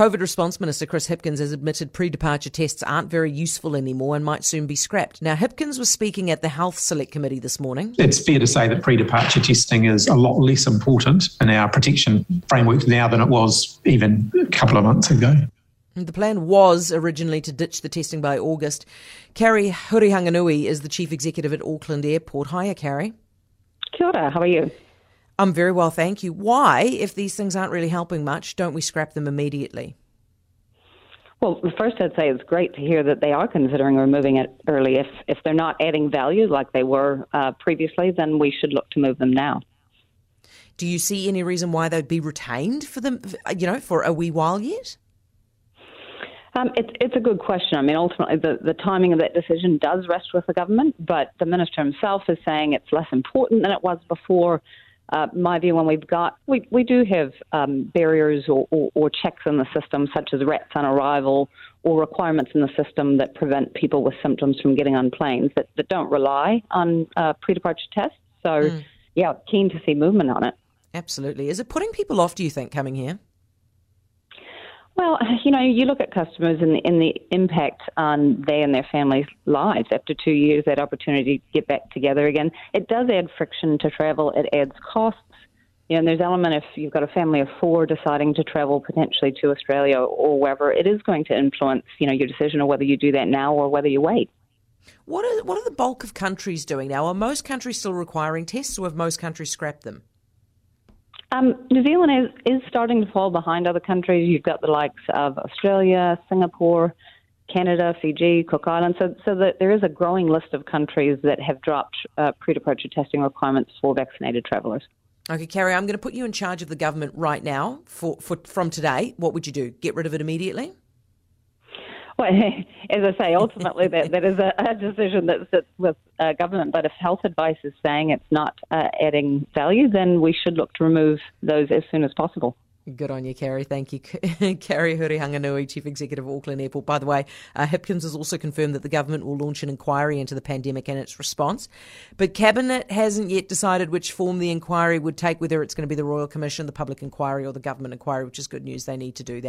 COVID response minister Chris Hipkins has admitted pre departure tests aren't very useful anymore and might soon be scrapped. Now, Hipkins was speaking at the Health Select Committee this morning. It's fair to say that pre departure testing is a lot less important in our protection framework now than it was even a couple of months ago. The plan was originally to ditch the testing by August. Carrie Hurihanganui is the chief executive at Auckland Airport. Hiya, Carrie. Kia ora, how are you? I'm very well, thank you. Why, if these things aren't really helping much, don't we scrap them immediately? Well, first I'd say it's great to hear that they are considering removing it early. If if they're not adding value like they were uh, previously, then we should look to move them now. Do you see any reason why they'd be retained for them, you know, for a wee while yet? Um, it's it's a good question. I mean, ultimately, the, the timing of that decision does rest with the government, but the minister himself is saying it's less important than it was before. Uh, my view, when we've got, we, we do have um, barriers or, or, or, checks in the system, such as rats on arrival or requirements in the system that prevent people with symptoms from getting on planes that, that don't rely on uh, pre departure tests. So, mm. yeah, keen to see movement on it. Absolutely. Is it putting people off, do you think, coming here? Well, you know, you look at customers and the, and the impact on they and their families' lives after two years, that opportunity to get back together again. It does add friction to travel. It adds costs. You know, and there's element if you've got a family of four deciding to travel potentially to Australia or wherever, it is going to influence, you know, your decision of whether you do that now or whether you wait. What are what are the bulk of countries doing now? Are most countries still requiring tests, or have most countries scrapped them? Um, New Zealand is, is starting to fall behind other countries. You've got the likes of Australia, Singapore, Canada, Fiji, Cook Islands. So, so that there is a growing list of countries that have dropped uh, pre-departure testing requirements for vaccinated travellers. Okay, Carrie, I'm going to put you in charge of the government right now for, for from today. What would you do? Get rid of it immediately? Well, as I say, ultimately that, that is a, a decision that sits with uh, government. But if health advice is saying it's not uh, adding value, then we should look to remove those as soon as possible. Good on you, Carrie. Thank you. Carrie Hurihanganui, Chief Executive of Auckland Airport. By the way, uh, Hipkins has also confirmed that the government will launch an inquiry into the pandemic and its response. But Cabinet hasn't yet decided which form the inquiry would take, whether it's going to be the Royal Commission, the Public Inquiry, or the Government Inquiry, which is good news. They need to do that.